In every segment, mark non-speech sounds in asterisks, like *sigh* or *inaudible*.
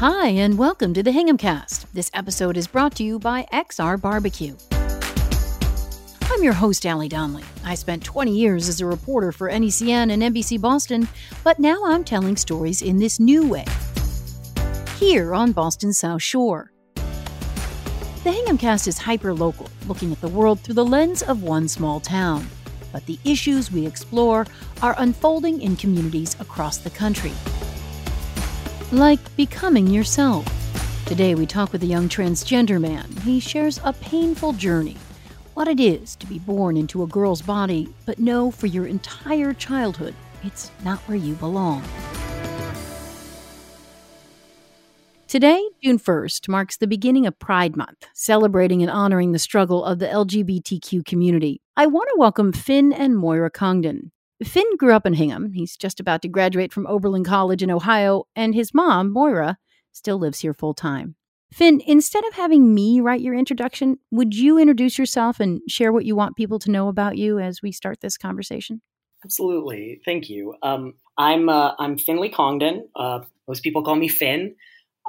Hi, and welcome to the Hingham Cast. This episode is brought to you by XR Barbecue. I'm your host, Allie Donnelly. I spent 20 years as a reporter for NECN and NBC Boston, but now I'm telling stories in this new way. Here on Boston's South Shore. The Hingham Cast is hyper local, looking at the world through the lens of one small town. But the issues we explore are unfolding in communities across the country. Like becoming yourself. Today we talk with a young transgender man. He shares a painful journey. What it is to be born into a girl's body, but know for your entire childhood it's not where you belong. Today, June 1st, marks the beginning of Pride Month, celebrating and honoring the struggle of the LGBTQ community. I want to welcome Finn and Moira Congdon. Finn grew up in Hingham. He's just about to graduate from Oberlin College in Ohio, and his mom, Moira, still lives here full time. Finn, instead of having me write your introduction, would you introduce yourself and share what you want people to know about you as we start this conversation? Absolutely. Thank you. Um, I'm uh, I'm Finley Congdon. Uh, most people call me Finn.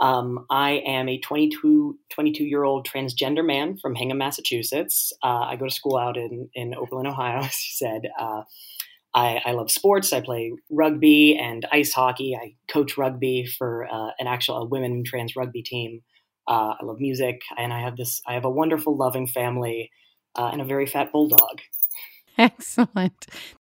Um, I am a 22, 22 year old transgender man from Hingham, Massachusetts. Uh, I go to school out in, in Oberlin, Ohio, *laughs* as you said. Uh, I, I, love sports. I play rugby and ice hockey. I coach rugby for uh, an actual a women trans rugby team. Uh, I love music, and I have this. I have a wonderful, loving family uh, and a very fat bulldog. *laughs* Excellent.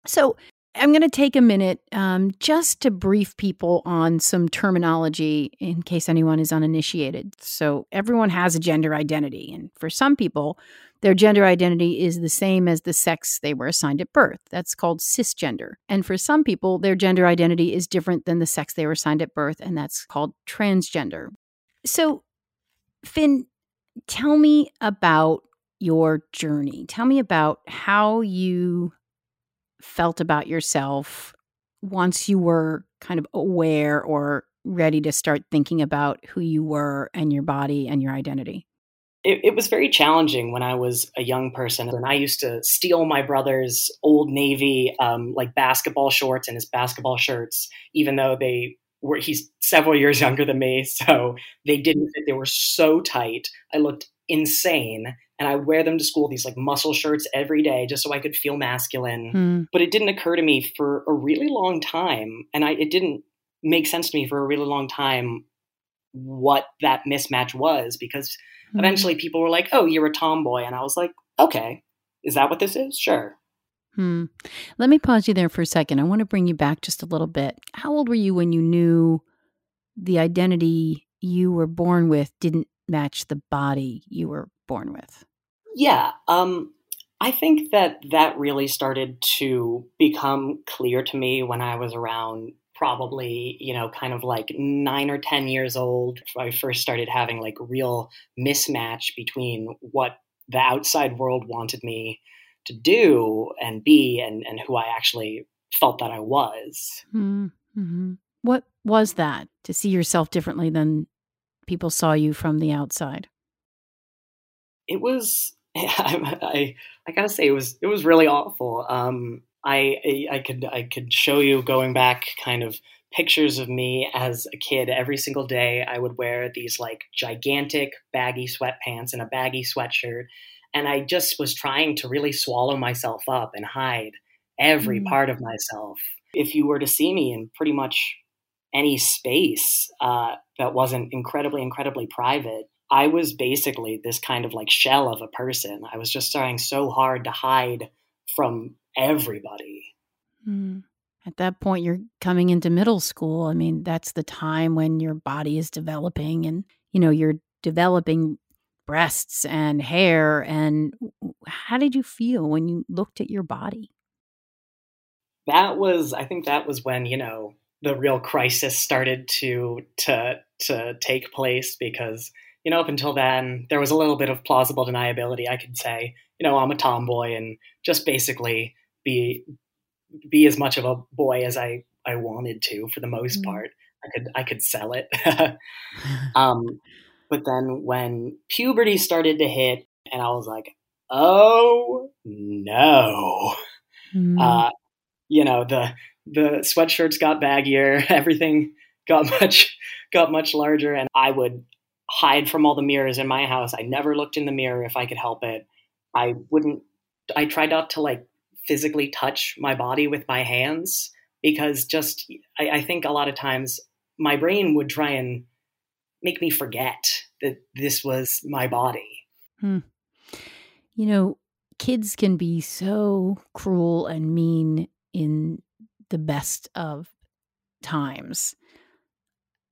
So I'm going to take a minute um, just to brief people on some terminology in case anyone is uninitiated. So everyone has a gender identity, and for some people, their gender identity is the same as the sex they were assigned at birth. That's called cisgender. And for some people, their gender identity is different than the sex they were assigned at birth, and that's called transgender. So, Finn, tell me about your journey. Tell me about how you felt about yourself once you were kind of aware or ready to start thinking about who you were and your body and your identity it, it, was very challenging when I was a young person. And I used to steal my brother's old Navy, um, like basketball shorts and his basketball shirts, even though they were, he's several years *laughs* younger than me. So they didn't fit. They were so tight. I looked insane. And I would wear them to school, these like muscle shirts every day, just so I could feel masculine. Hmm. But it didn't occur to me for a really long time. And I, it didn't make sense to me for a really long time what that mismatch was because Mm-hmm. Eventually, people were like, "Oh, you're a tomboy," and I was like, "Okay, is that what this is? Sure." Hmm. Let me pause you there for a second. I want to bring you back just a little bit. How old were you when you knew the identity you were born with didn't match the body you were born with? Yeah. Um, I think that that really started to become clear to me when I was around probably, you know, kind of like nine or 10 years old. I first started having like real mismatch between what the outside world wanted me to do and be and, and who I actually felt that I was. Mm-hmm. What was that to see yourself differently than people saw you from the outside? It was, *laughs* I, I, I gotta say, it was, it was really awful. Um, I, I could I could show you going back kind of pictures of me as a kid every single day I would wear these like gigantic baggy sweatpants and a baggy sweatshirt and I just was trying to really swallow myself up and hide every mm. part of myself if you were to see me in pretty much any space uh, that wasn't incredibly incredibly private I was basically this kind of like shell of a person I was just trying so hard to hide from everybody. Mm. At that point, you're coming into middle school. I mean, that's the time when your body is developing and, you know, you're developing breasts and hair. And how did you feel when you looked at your body? That was, I think that was when, you know, the real crisis started to to to take place because you know up until then there was a little bit of plausible deniability i could say you know i'm a tomboy and just basically be be as much of a boy as I I wanted to for the most mm-hmm. part. I could I could sell it. *laughs* um, but then when puberty started to hit, and I was like, oh no, mm-hmm. uh, you know the the sweatshirts got baggier, *laughs* everything got much got much larger and I would hide from all the mirrors in my house. I never looked in the mirror if I could help it. I wouldn't I tried not to like physically touch my body with my hands because just I, I think a lot of times my brain would try and make me forget that this was my body. Hmm. You know, kids can be so cruel and mean in the best of times.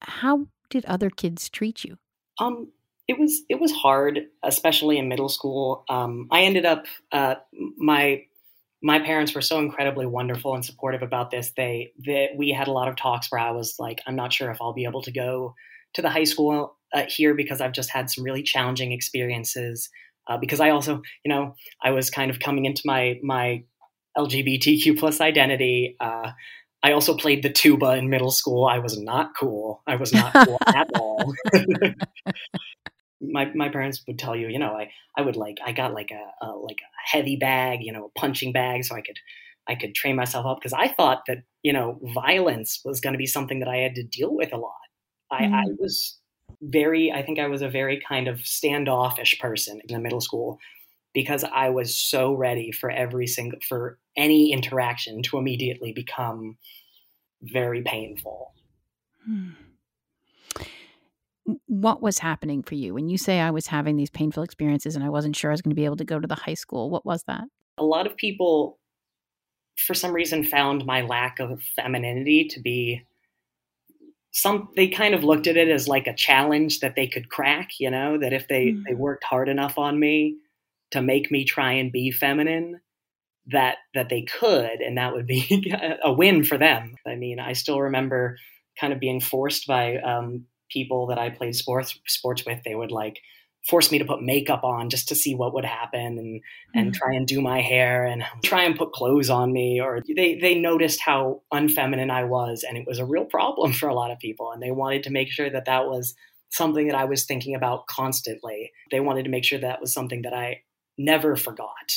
How did other kids treat you? Um, it was it was hard, especially in middle school. Um, I ended up uh, my my parents were so incredibly wonderful and supportive about this. They that we had a lot of talks where I was like, I'm not sure if I'll be able to go to the high school uh, here because I've just had some really challenging experiences. Uh, because I also, you know, I was kind of coming into my my LGBTQ plus identity. Uh, I also played the tuba in middle school. I was not cool. I was not cool *laughs* at all. *laughs* my my parents would tell you, you know, I I would like I got like a, a like a heavy bag, you know, a punching bag, so I could I could train myself up because I thought that you know violence was going to be something that I had to deal with a lot. I, mm. I was very I think I was a very kind of standoffish person in the middle school because I was so ready for every single for any interaction to immediately become very painful. Hmm what was happening for you when you say I was having these painful experiences and I wasn't sure I was going to be able to go to the high school? What was that? A lot of people, for some reason, found my lack of femininity to be some. They kind of looked at it as like a challenge that they could crack. You know, that if they mm. they worked hard enough on me to make me try and be feminine, that that they could, and that would be *laughs* a win for them. I mean, I still remember kind of being forced by um, people that I played sports sports with, they would like force me to put makeup on just to see what would happen and and mm. try and do my hair and *laughs* try and put clothes on me or they they noticed how unfeminine I was and it was a real problem *laughs* for a lot of people and they wanted to make sure that that was something that I was thinking about constantly. They wanted to make sure that was something that I never forgot.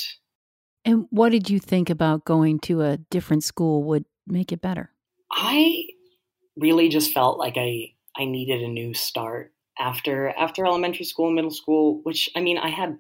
And what did you think about going to a different school would make it better? I really just felt like I I needed a new start after after elementary school and middle school. Which I mean, I had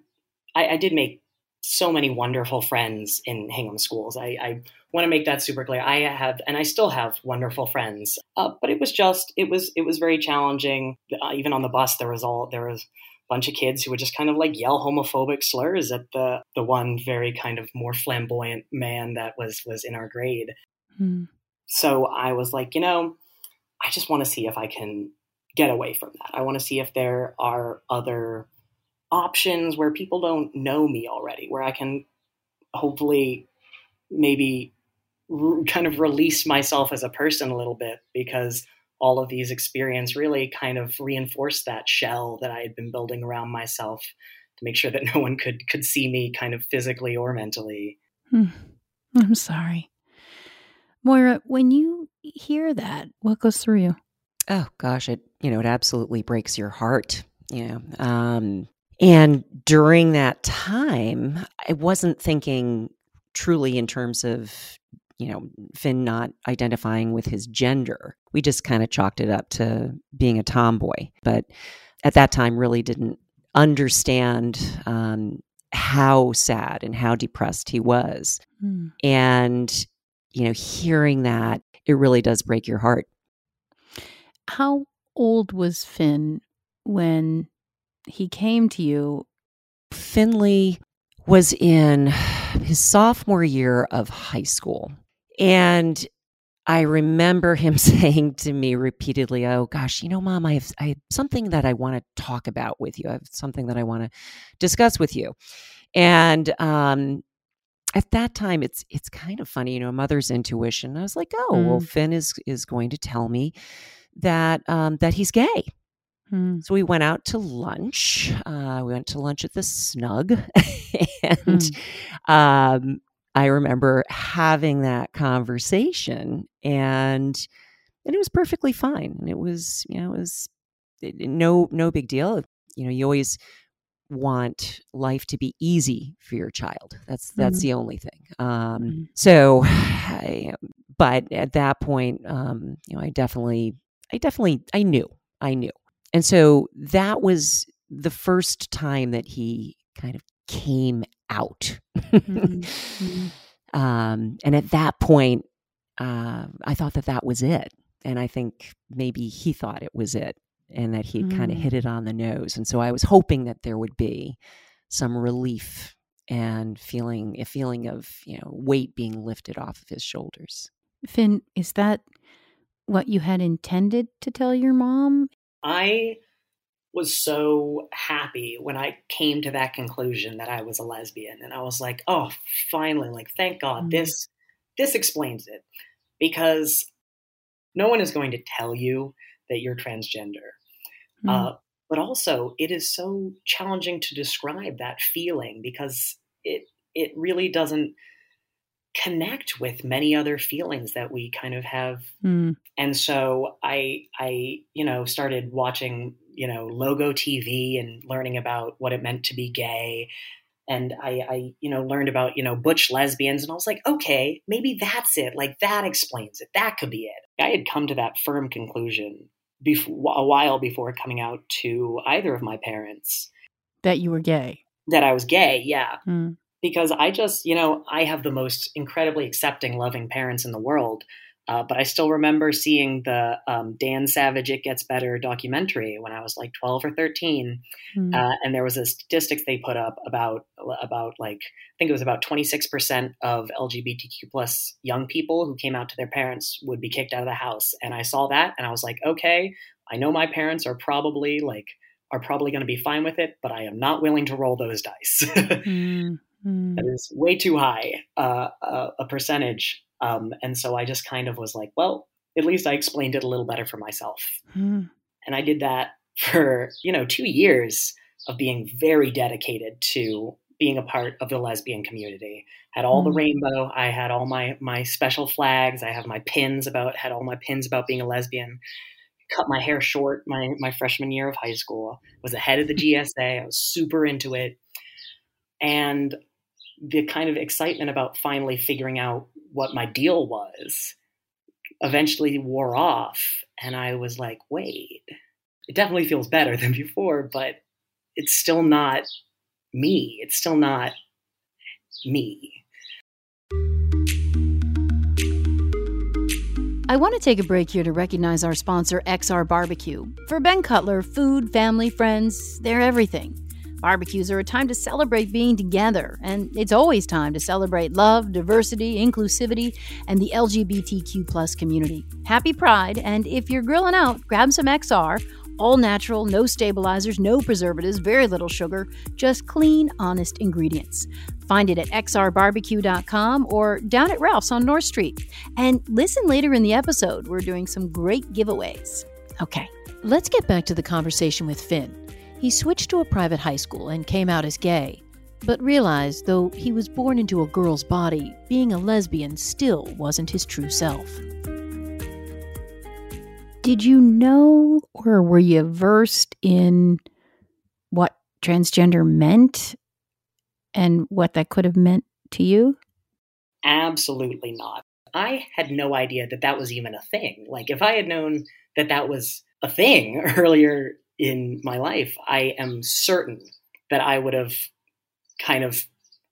I, I did make so many wonderful friends in Hingham schools. I, I want to make that super clear. I have, and I still have wonderful friends. Uh, but it was just, it was, it was very challenging. Uh, even on the bus, there was all there was bunch of kids who would just kind of like yell homophobic slurs at the the one very kind of more flamboyant man that was was in our grade. Hmm. So I was like, you know, I just want to see if I can get away from that. I want to see if there are other options where people don't know me already, where I can hopefully maybe re- kind of release myself as a person a little bit because all of these experience really kind of reinforced that shell that I had been building around myself to make sure that *laughs* no one could could see me kind of physically or mentally. Hmm. I'm sorry. Moira, when you hear that, what goes through you? Oh gosh, it you know it absolutely breaks your heart. You know, um, and during that time, I wasn't thinking truly in terms of you know Finn not identifying with his gender. We just kind of chalked it up to being a tomboy, but at that time, really didn't understand um, how sad and how depressed he was, mm. and you know, hearing that, it really does break your heart. How old was Finn when he came to you? Finley was in his sophomore year of high school. And I remember him *laughs* saying to me repeatedly, Oh gosh, you know, mom, I have, I have something that I want to talk about with you. I have something that I want to discuss with you. And um, at that time it's it's kind of funny you know mother's intuition i was like oh mm. well finn is is going to tell me that um that he's gay mm. so we went out to lunch uh we went to lunch at the snug *laughs* and mm. um i remember having that conversation and and it was perfectly fine and it was you know it was no no big deal you know you always want life to be easy for your child. That's that's mm-hmm. the only thing. Um, mm-hmm. So, *sighs* I, but at that point, um, you know, I definitely I definitely I knew. I knew. And so that was the first time that he kind of came out. Mm-hmm. *laughs* um, and at that point, uh, I thought that that was it. And I think maybe he thought it was it and that he'd mm. kind of hit it on the nose. And so I was hoping that there would be some relief and feeling a feeling of, you know, weight being lifted off of his shoulders. Finn, is that what you had intended to tell your mom? I was so happy when I came to that conclusion that I was a lesbian and I was like, "Oh, finally, like thank God. Mm. This this explains it." Because no one is going to tell you that you're transgender. Mm. Uh, but also, it is so challenging to describe that feeling because it it really doesn't connect with many other feelings that we kind of have. Mm. And so I I you know started watching you know logo TV and learning about what it meant to be gay. And I, I, you know, learned about, you know, butch lesbians, and I was like, okay, maybe that's it. Like that explains it. That could be it. I had come to that firm conclusion before, a while before coming out to either of my parents that you were gay. That I was gay, yeah. Mm because I just, you know, I have the most incredibly accepting, loving parents in the world. Uh, but I still remember seeing the um, Dan Savage "It Gets Better" documentary when I was like twelve or thirteen, mm. uh, and there was a statistic they put up about about like I think it was about twenty six percent of LGBTQ plus young people who came out to their parents would be kicked out of the house, and I saw that and I was like, okay, I know my parents are probably like are probably going to be fine with it, but I am not willing to roll those dice. *laughs* mm. Mm. That is way too high uh, uh, a percentage. Um, and so I just kind of was like, well, at least I explained it a little better for myself. Mm. And I did that for, you know, two years of being very dedicated to being a part of the lesbian community. Had all mm. the rainbow. I had all my my special flags. I have my pins about had all my pins about being a lesbian. Cut my hair short my my freshman year of high school. Was the head of the *laughs* GSA. I was super into it. And the kind of excitement about finally figuring out what my deal was eventually wore off. And I was like, wait, it definitely feels better than before, but it's still not me. It's still not me. I want to take a break here to recognize our sponsor, XR Barbecue. For Ben Cutler, food, family, friends, they're everything. Barbecues are a time to celebrate being together, and it's always time to celebrate love, diversity, inclusivity, and the LGBTQ plus community. Happy Pride, and if you're grilling out, grab some XR, all natural, no stabilizers, no preservatives, very little sugar, just clean, honest ingredients. Find it at xrbarbecue.com or down at Ralph's on North Street. And listen later in the episode, we're doing some great giveaways. Okay, let's get back to the conversation with Finn. He switched to a private high school and came out as gay, but realized though he was born into a girl's body, being a lesbian still wasn't his true self. Did you know or were you versed in what transgender meant and what that could have meant to you? Absolutely not. I had no idea that that was even a thing. Like, if I had known that that was a thing *laughs* earlier in my life, I am certain that I would have kind of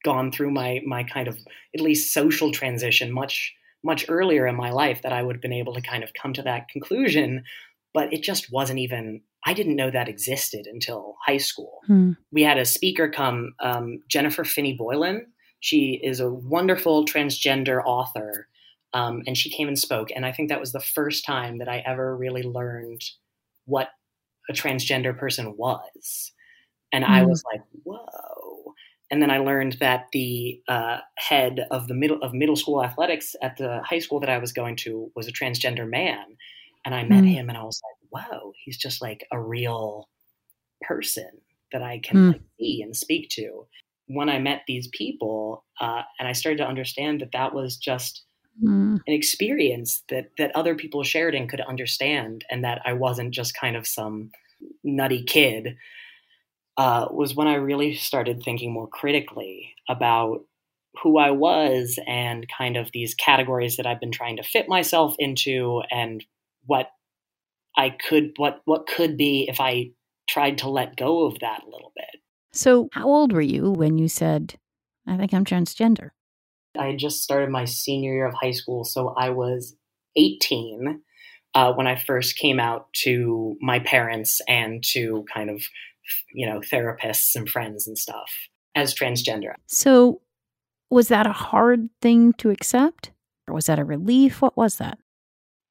gone through my my kind of at least social transition much much earlier in my life that I would have been able to kind of come to that conclusion but it just wasn't even I didn't know that existed until high school. Hmm. We had a speaker come, um, Jennifer Finney Boylan. She is a wonderful transgender author, um, and she came and spoke. And I think that was the first time that I ever really learned what a transgender person was. And mm. I was like, whoa. And then I learned that the uh, head of the middle of middle school athletics at the high school that I was going to was a transgender man. And I met mm. him and I was like, whoa, he's just like a real person that I can mm. like, see and speak to. When I met these people, uh, and I started to understand that that was just mm. an experience that that other people shared and could understand, and that I wasn't just kind of some nutty kid, uh, was when I really started thinking more critically about who I was and kind of these categories that I've been trying to fit myself into and what I could what what could be if I tried to let go of that a little bit. So, how old were you when you said, I think I'm transgender? I had just started my senior year of high school, so I was 18 uh, when I first came out to my parents and to kind of, you know, therapists and friends and stuff as transgender. So, was that a hard thing to accept? Or was that a relief? What was that?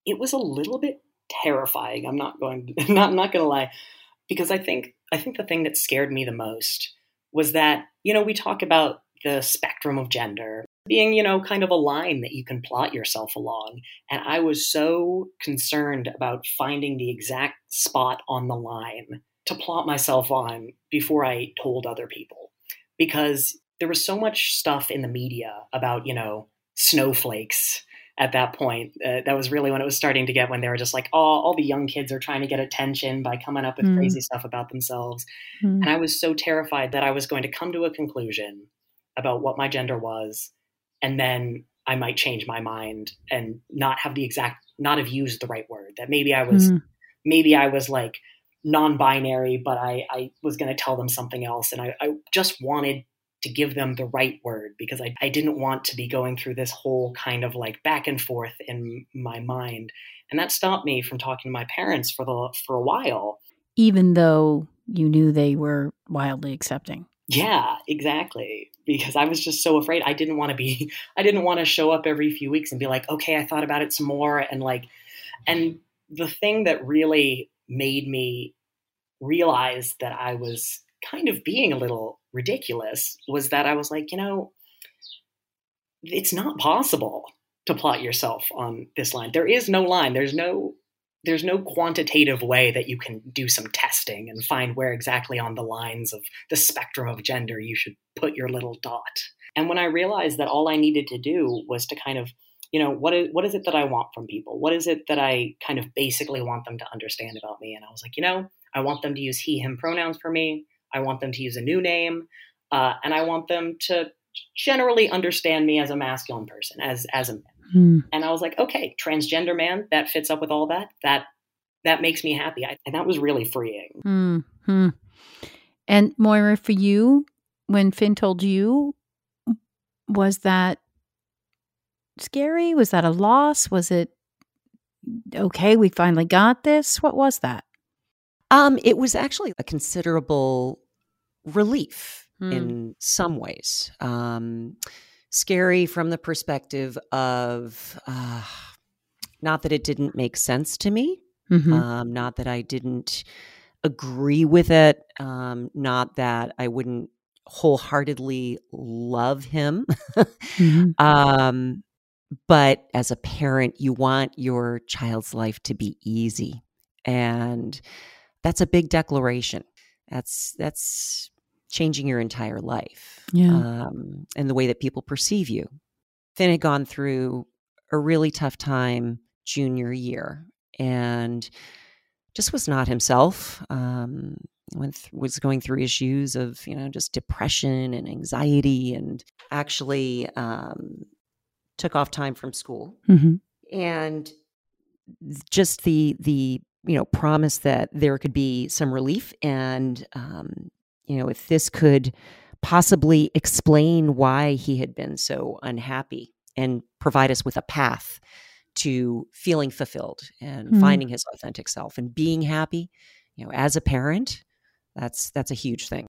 It was a little bit terrifying. I'm not going to, *laughs* not not going to lie because I think I think the thing that scared me the most was that, you know, we talk about the spectrum of gender being, you know, kind of a line that you can plot yourself along. And I was so concerned about finding the exact spot on the line to plot myself on before I told other people. Because there was so much stuff in the media about, you know, snowflakes at that point. Uh, that was really when it was starting to get when they were just like, oh, all the young kids are trying to get attention by coming up with mm. crazy stuff about themselves. Mm. And I was so terrified that I was going to come to a conclusion about what my gender was and then I might change my mind and not have the exact not have used the right word. That maybe I was mm. maybe I was like non-binary, but I, I was going to tell them something else, and I, I, just wanted to give them the right word because I, I didn't want to be going through this whole kind of like back and forth in my mind, and that stopped me from talking to my parents for the for a while. Even though you knew they were wildly accepting. Yeah, exactly. Because I was just so afraid. I didn't want to be, *laughs* I didn't want to show up every few weeks and be like, okay, I thought about it some more. And like, and the thing that really made me realize that I was kind of being a little ridiculous was that I was like, you know, it's not possible to plot yourself on this line. There is no line. There's no there's no quantitative way that you can do some testing and find where exactly on the lines of the spectrum of gender you should put your little dot. And when I realized that all I needed to do was to kind of, you know, what is what is it that I want from people? What is it that I kind of basically want them to understand about me? And I was like, you know, I want them to use he him pronouns for me. I want them to use a new name, uh, and I want them to generally understand me as a masculine person, as as a Mm. And I was like, okay, transgender man, that fits up with all that. That that makes me happy. I, and that was really freeing. Mm-hmm. And Moira, for you, when Finn told you, was that scary? Was that a loss? Was it okay? We finally got this. What was that? Um, it was actually a considerable relief mm. in some ways. Um, scary from the perspective of uh, not that it didn't make sense to me, mm-hmm. um, not that I didn't agree with it, um, not that I wouldn't wholeheartedly love him. mm-hmm. *laughs* um, but as a parent, you want your child's life to be easy. And that's a big declaration. That's that's changing your entire life yeah. um, and the way that people perceive you. Finn had gone through a really tough time junior year and just was not himself. Um, went was going through issues of you know just depression and anxiety, and actually um, took off time from school. Mm-hmm. And just the the you know promise that there could be some relief and um, you know, if this could possibly explain why he had been so unhappy and provide us with a path to feeling fulfilled and mm. finding his authentic self and being happy, you know, as a parent, that's that's a huge thing.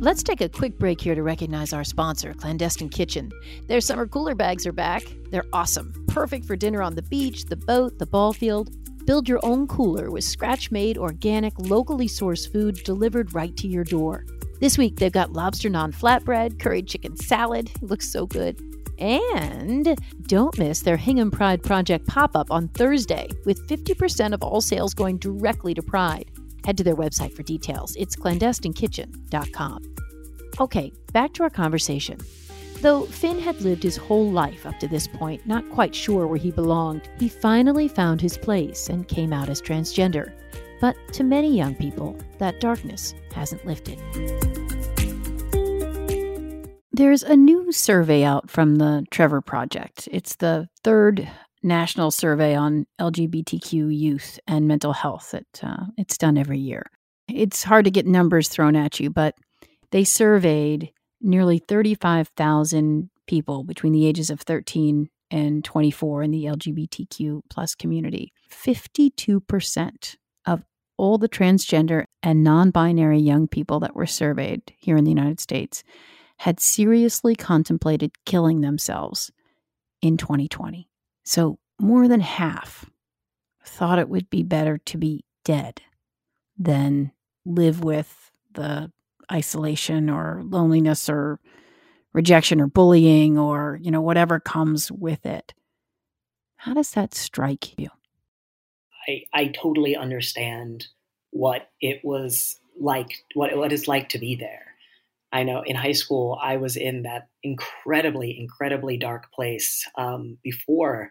Let's take a quick break here to recognize our sponsor, Clandestine Kitchen. Their summer cooler bags are back. They're awesome, perfect for dinner on the beach, the boat, the ball field. Build your own cooler with scratch made, organic, locally sourced food delivered right to your door. This week, they've got lobster naan flatbread, curried chicken salad. It looks so good. And don't miss their Hingham Pride Project pop up on Thursday with 50% of all sales going directly to Pride. Head to their website for details. It's clandestinekitchen.com. Okay, back to our conversation. Though Finn had lived his whole life up to this point not quite sure where he belonged, he finally found his place and came out as transgender. But to many young people, that darkness hasn't lifted. There's a new survey out from the Trevor Project. It's the third national survey on LGBTQ youth and mental health that uh, it's done every year. It's hard to get numbers thrown at you, but they surveyed nearly 35,000 people between the ages of 13 and 24 in the LGBTQ plus community. 52% of all the transgender and non binary young people that were surveyed here in the United States had seriously contemplated killing themselves in 2020. So more than half thought it would be better to be dead than live with the isolation or loneliness or rejection or bullying or you know whatever comes with it. How does that strike you? I i totally understand what it was like what what it's like to be there. I know in high school i was in that incredibly incredibly dark place um, before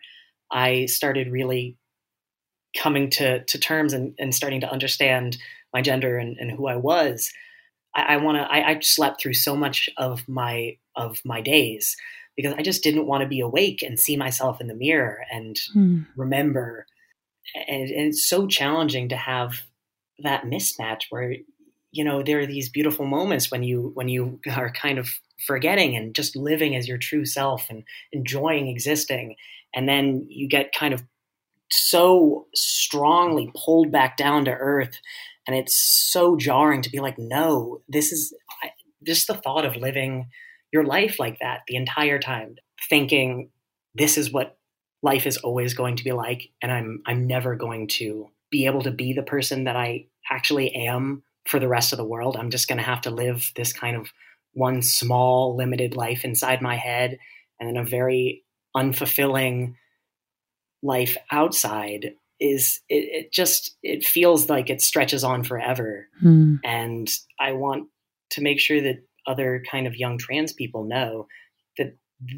i started really coming to to terms and, and starting to understand my gender and, and who i was I, I want to. I, I slept through so much of my of my days because I just didn't want to be awake and see myself in the mirror and hmm. remember. And, and it's so challenging to have that mismatch where you know there are these beautiful moments when you when you *laughs* are kind of forgetting and just living as your true self and enjoying existing and then you get kind of so strongly pulled back down to earth and it's so jarring to be like no this is just the thought of living your life like that the entire time thinking this is what life is always going to be like and i'm i'm never going to be able to be the person that i actually am for the rest of the world. I'm just going to have to live this kind of one small limited life inside my head and then a very unfulfilling life outside is it, it, just it feels like it stretches on forever hmm. and i want to make sure that other kind of young trans people know that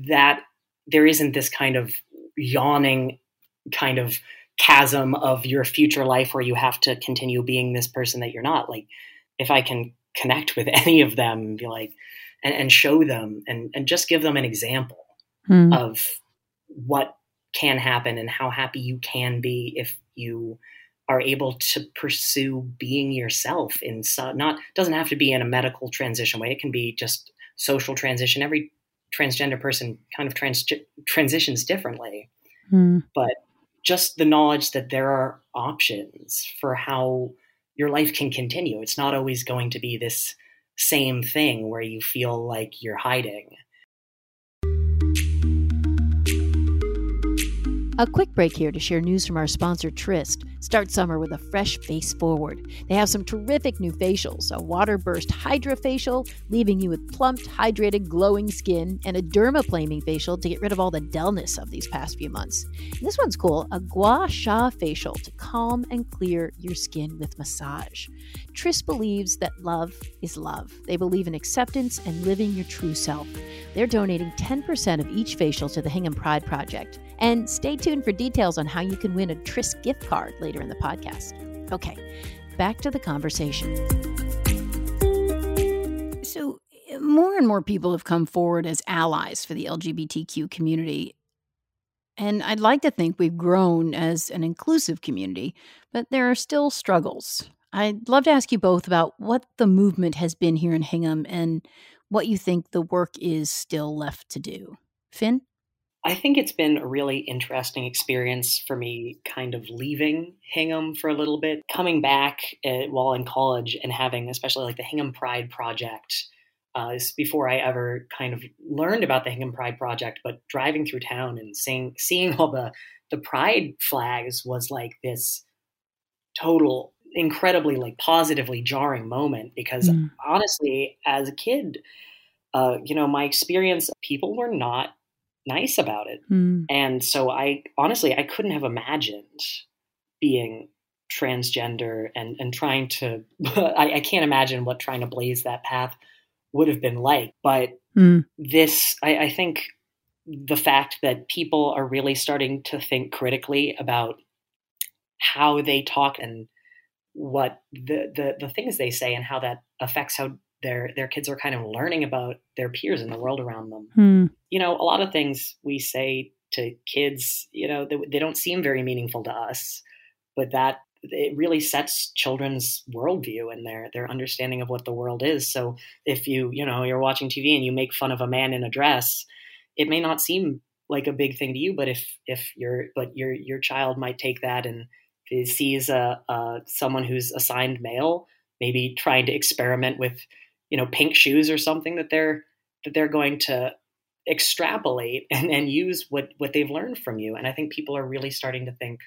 that there isn't this kind of yawning kind of chasm of your future life where you have to continue being this person that you're not like if i can connect with *laughs* any of them and be like and, and show them and, and just give them an example hmm. of what can happen and how happy you can be if you are able to pursue being yourself in some not doesn't have to be in a medical transition way. It can be just social transition. Every transgender person kind of trans- transitions differently. Mm. but just the knowledge that there are options for how your life can continue. It's not always going to be this same thing where you feel like you're hiding A quick break here to share news from our sponsor, Tryst. Start summer with a fresh face forward. They have some terrific new facials a water burst hydrofacial, leaving you with plumped, hydrated, glowing skin, and a dermaplaning facial to get rid of all the dullness of these past few months. And this one's cool a gua sha facial to calm and clear your skin with massage. Tryst believes that love is love. They believe in acceptance and living your true self. They're donating 10% of each facial to the Hingham Pride Project. And stay tuned for details on how you can win a Tryst gift card later in the podcast. Okay, back to the conversation. So, more and more people have come forward as allies for the LGBTQ community. And I'd like to think we've grown as an inclusive community, but there are still struggles. I'd love to ask you both about what the movement has been here in Hingham and what you think the work is still left to do. Finn? I think it's been a really interesting experience for me, kind of leaving Hingham for a little bit, coming back uh, while in college and having, especially like the Hingham Pride Project. Uh, before I ever kind of learned about the Hingham Pride Project, but driving through town and seeing seeing all the the pride flags was like this total incredibly like positively jarring moment because mm. honestly as a kid uh, you know my experience people were not nice about it. Mm. And so I honestly I couldn't have imagined being transgender and and trying to *laughs* I, I, can't imagine what trying to blaze that path would have been like. But mm. this I, I think the fact that people are really starting to think critically about how they talk and what the, the the things they say and how that affects how their their kids are kind of learning about their peers and the world around them. Hmm. You know, a lot of things we say to kids, you know, they, they don't seem very meaningful to us, but that it really sets children's worldview and their their understanding of what the world is. So if you you know you're watching TV and you make fun of a man in a dress, it may not seem like a big thing to you, but if if your but your your child might take that and sees a, a someone who's assigned male, maybe trying to experiment with you know pink shoes or something that they're that they're going to extrapolate and, and use what what they've learned from you. And I think people are really starting to think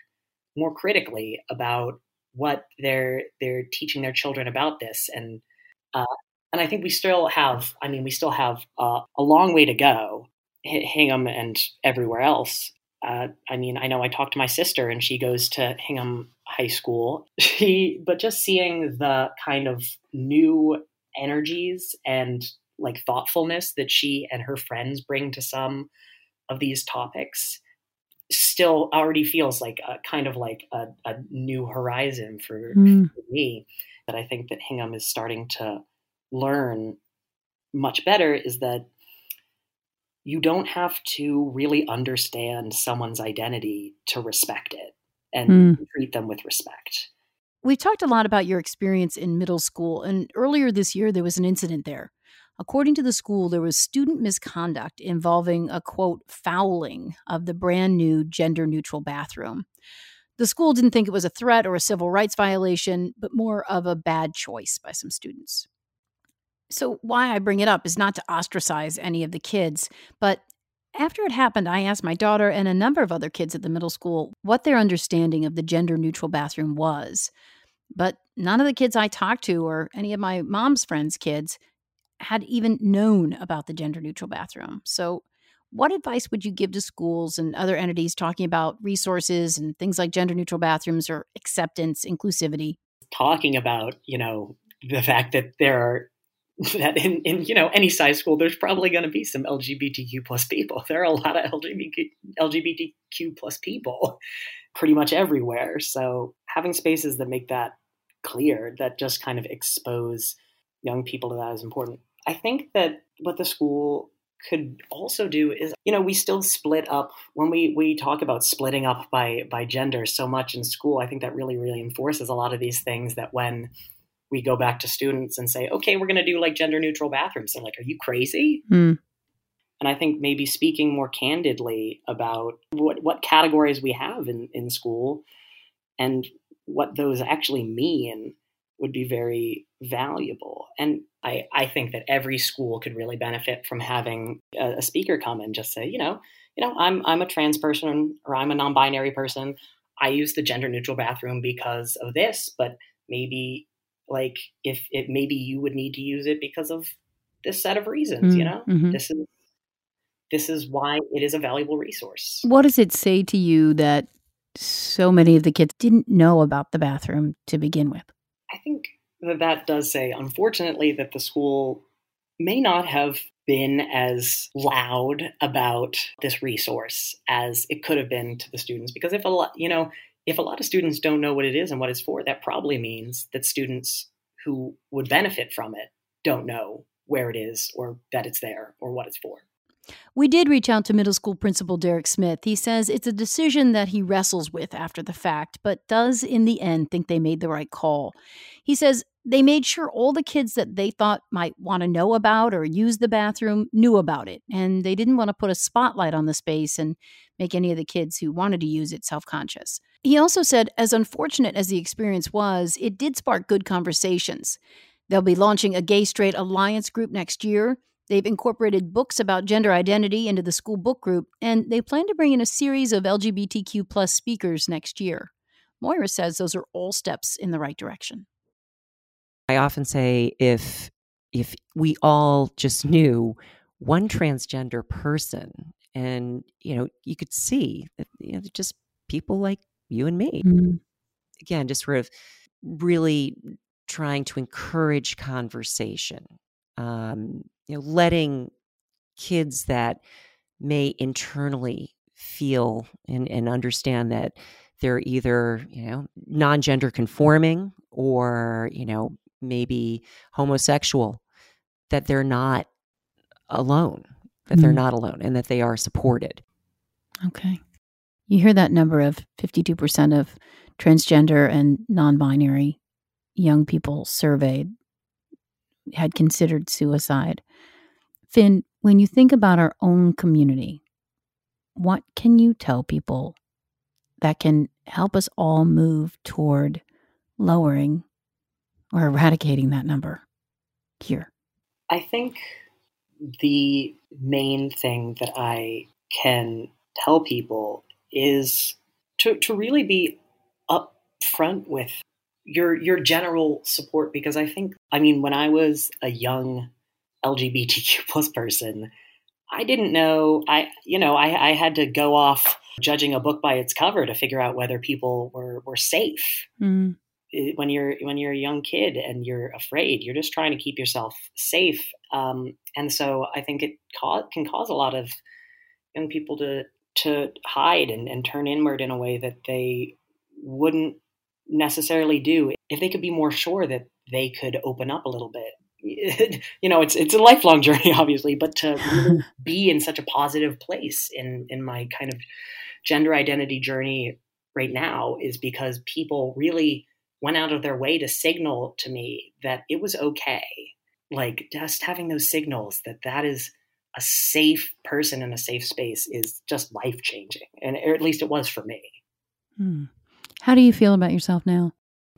more critically about what they're they're teaching their children about this. And uh, and I think we still have I mean we still have uh, a long way to go Hingham and everywhere else. Uh, I mean I know I talked to my sister and she goes to Hingham High School. *laughs* She but just seeing the kind of new energies and like thoughtfulness that she and her friends bring to some of these topics still already feels like a kind of like a, a new horizon for, mm. for me that I think that Hingham is starting to learn much better is that you don't have to really understand someone's identity to respect it and mm. treat them with respect. We've talked a lot about your experience in middle school, and earlier this year there was an incident there. According to the school, there was student misconduct involving a quote, fouling of the brand new gender neutral bathroom. The school didn't think it was a threat or a civil rights violation, but more of a bad choice by some students. So, why I bring it up is not to ostracize any of the kids, but after it happened, I asked my daughter and a number of other kids at the middle school what their understanding of the gender neutral bathroom was. But none of the kids I talked to, or any of my mom's friends' kids, had even known about the gender neutral bathroom. So, what advice would you give to schools and other entities talking about resources and things like gender neutral bathrooms or acceptance, inclusivity? Talking about, you know, the fact that there are *laughs* that in, in you know any size school there's probably going to be some lgbtq plus people *laughs* there are a lot of LGBTQ, plus people pretty much everywhere. So having spaces that make that clear that just kind of expose young people to that is important. I think that what the school could also do is you know we still split up. When we we talk about splitting up by by gender so much in school i think that really really enforces a lot of these things that when we go back to students and say okay we're going to do like gender neutral bathrooms they're like are you crazy? Mm. And i think maybe speaking more candidly about what what categories we have in in school and what those actually mean would be very valuable. And I, I think that every school could really benefit from having a, a speaker come and just say, you know, you know, I'm I'm a trans person or I'm a non-binary person. I use the gender neutral bathroom because of this, but maybe like if it maybe you would need to use it because of this set of reasons, mm-hmm. you know? Mm-hmm. This is this is why it is a valuable resource. What does it say to you that so many of the kids didn't know about the bathroom to begin with? I think that that does say, unfortunately, that the school may not have been as loud about this resource as it could have been to the students because if a lot you know if a lot of students don't know what it is and what it's for that probably means that students who would benefit from it don't know where it is or that it's there or what it's for we did reach out to middle school principal Derek Smith. He says it's a decision that he wrestles with after the fact, but does in the end think they made the right call. He says they made sure all the kids that they thought might want to know about or use the bathroom knew about it, and they didn't want to put a spotlight on the space and make any of the kids who wanted to use it self conscious. He also said, as unfortunate as the experience was, it did spark good conversations. They'll be launching a gay straight alliance group next year. They've incorporated books about gender identity into the school book group, and they plan to bring in a series of LGBTQ plus speakers next year. Moira says those are all steps in the right direction. I often say if if we all just knew one transgender person and you know you could see that you know just people like you and me mm-hmm. again just sort of really trying to encourage conversation um, you know, letting kids that may internally feel and, and understand that they're either, you know, non gender conforming or, you know, maybe homosexual, that they're not alone, that mm-hmm. they're not alone and that they are supported. Okay. You hear that number of 52% of transgender and non binary young people surveyed had considered suicide. Finn, when you think about our own community, what can you tell people that can help us all move toward lowering or eradicating that number here? I think the main thing that I can tell people is to, to really be upfront with your your general support because I think I mean when I was a young LGBTQ plus person, I didn't know I you know I, I had to go off judging a book by its cover to figure out whether people were were safe. Mm. When you're when you're a young kid and you're afraid, you're just trying to keep yourself safe. Um, and so I think it ca- can cause a lot of young people to to hide and, and turn inward in a way that they wouldn't necessarily do if they could be more sure that they could open up a little bit *laughs* you know it's it's a lifelong *laughs* journey obviously but to *laughs* really be in such a positive place in in my kind of gender identity journey right now is because people really went out of their way to signal to me that it was okay like just having those signals that that is a safe person in a safe space is just life changing and or at least it was for me hmm. How do you feel about yourself now?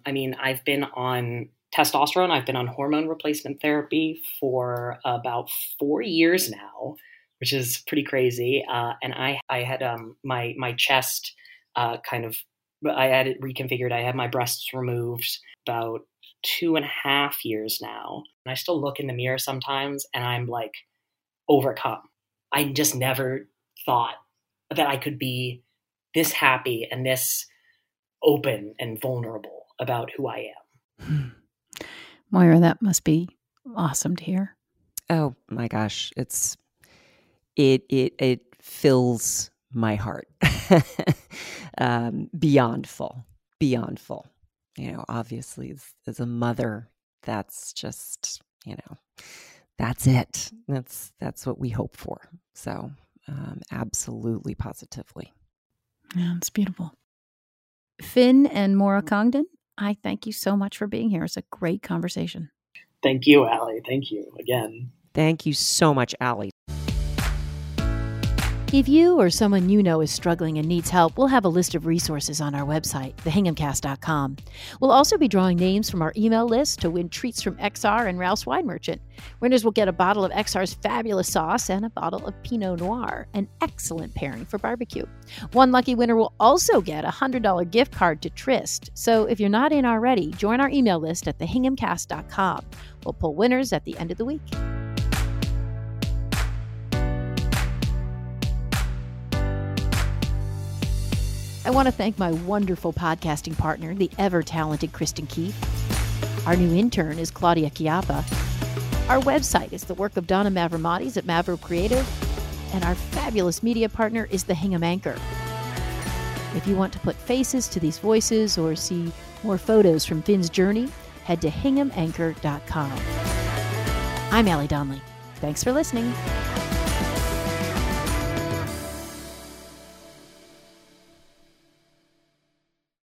I mean, I've been on testosterone, I've been on hormone replacement therapy for about four years now, which is pretty crazy. Uh, and I, I had um, my my chest uh, kind of, I had it reconfigured. I had my breasts removed about two and a half years now, and I still look in the mirror sometimes, and I'm like overcome. I just never thought that I could be this happy and this open and vulnerable about who I am. Moira, that must be awesome to hear. Oh my gosh, it's it it it fills my heart *laughs* um, beyond full, beyond full. You know, obviously, as, as a mother, that's just you know, that's it. That's that's what we hope for. So, um, absolutely, positively. Yeah, it's beautiful. Finn and Moira Congdon, I thank you so much for being here. It's a great conversation. Thank you, Allie. Thank you again. Thank you so much, Allie. If you or someone you know is struggling and needs help, we'll have a list of resources on our website, thehinghamcast.com. We'll also be drawing names from our email list to win treats from XR and Ralph's Wine Merchant. Winners will get a bottle of XR's fabulous sauce and a bottle of Pinot Noir, an excellent pairing for barbecue. One lucky winner will also get a $100 gift card to Tryst. So if you're not in already, join our email list at thehinghamcast.com. We'll pull winners at the end of the week. I want to thank my wonderful podcasting partner, the ever talented Kristen Keith. Our new intern is Claudia Chiappa. Our website is the work of Donna Mavromatis at Mavro Creative, and our fabulous media partner is the Hingham Anchor. If you want to put faces to these voices or see more photos from Finn's journey, head to hinghamanchor.com. I'm Allie Donnelly. Thanks for listening.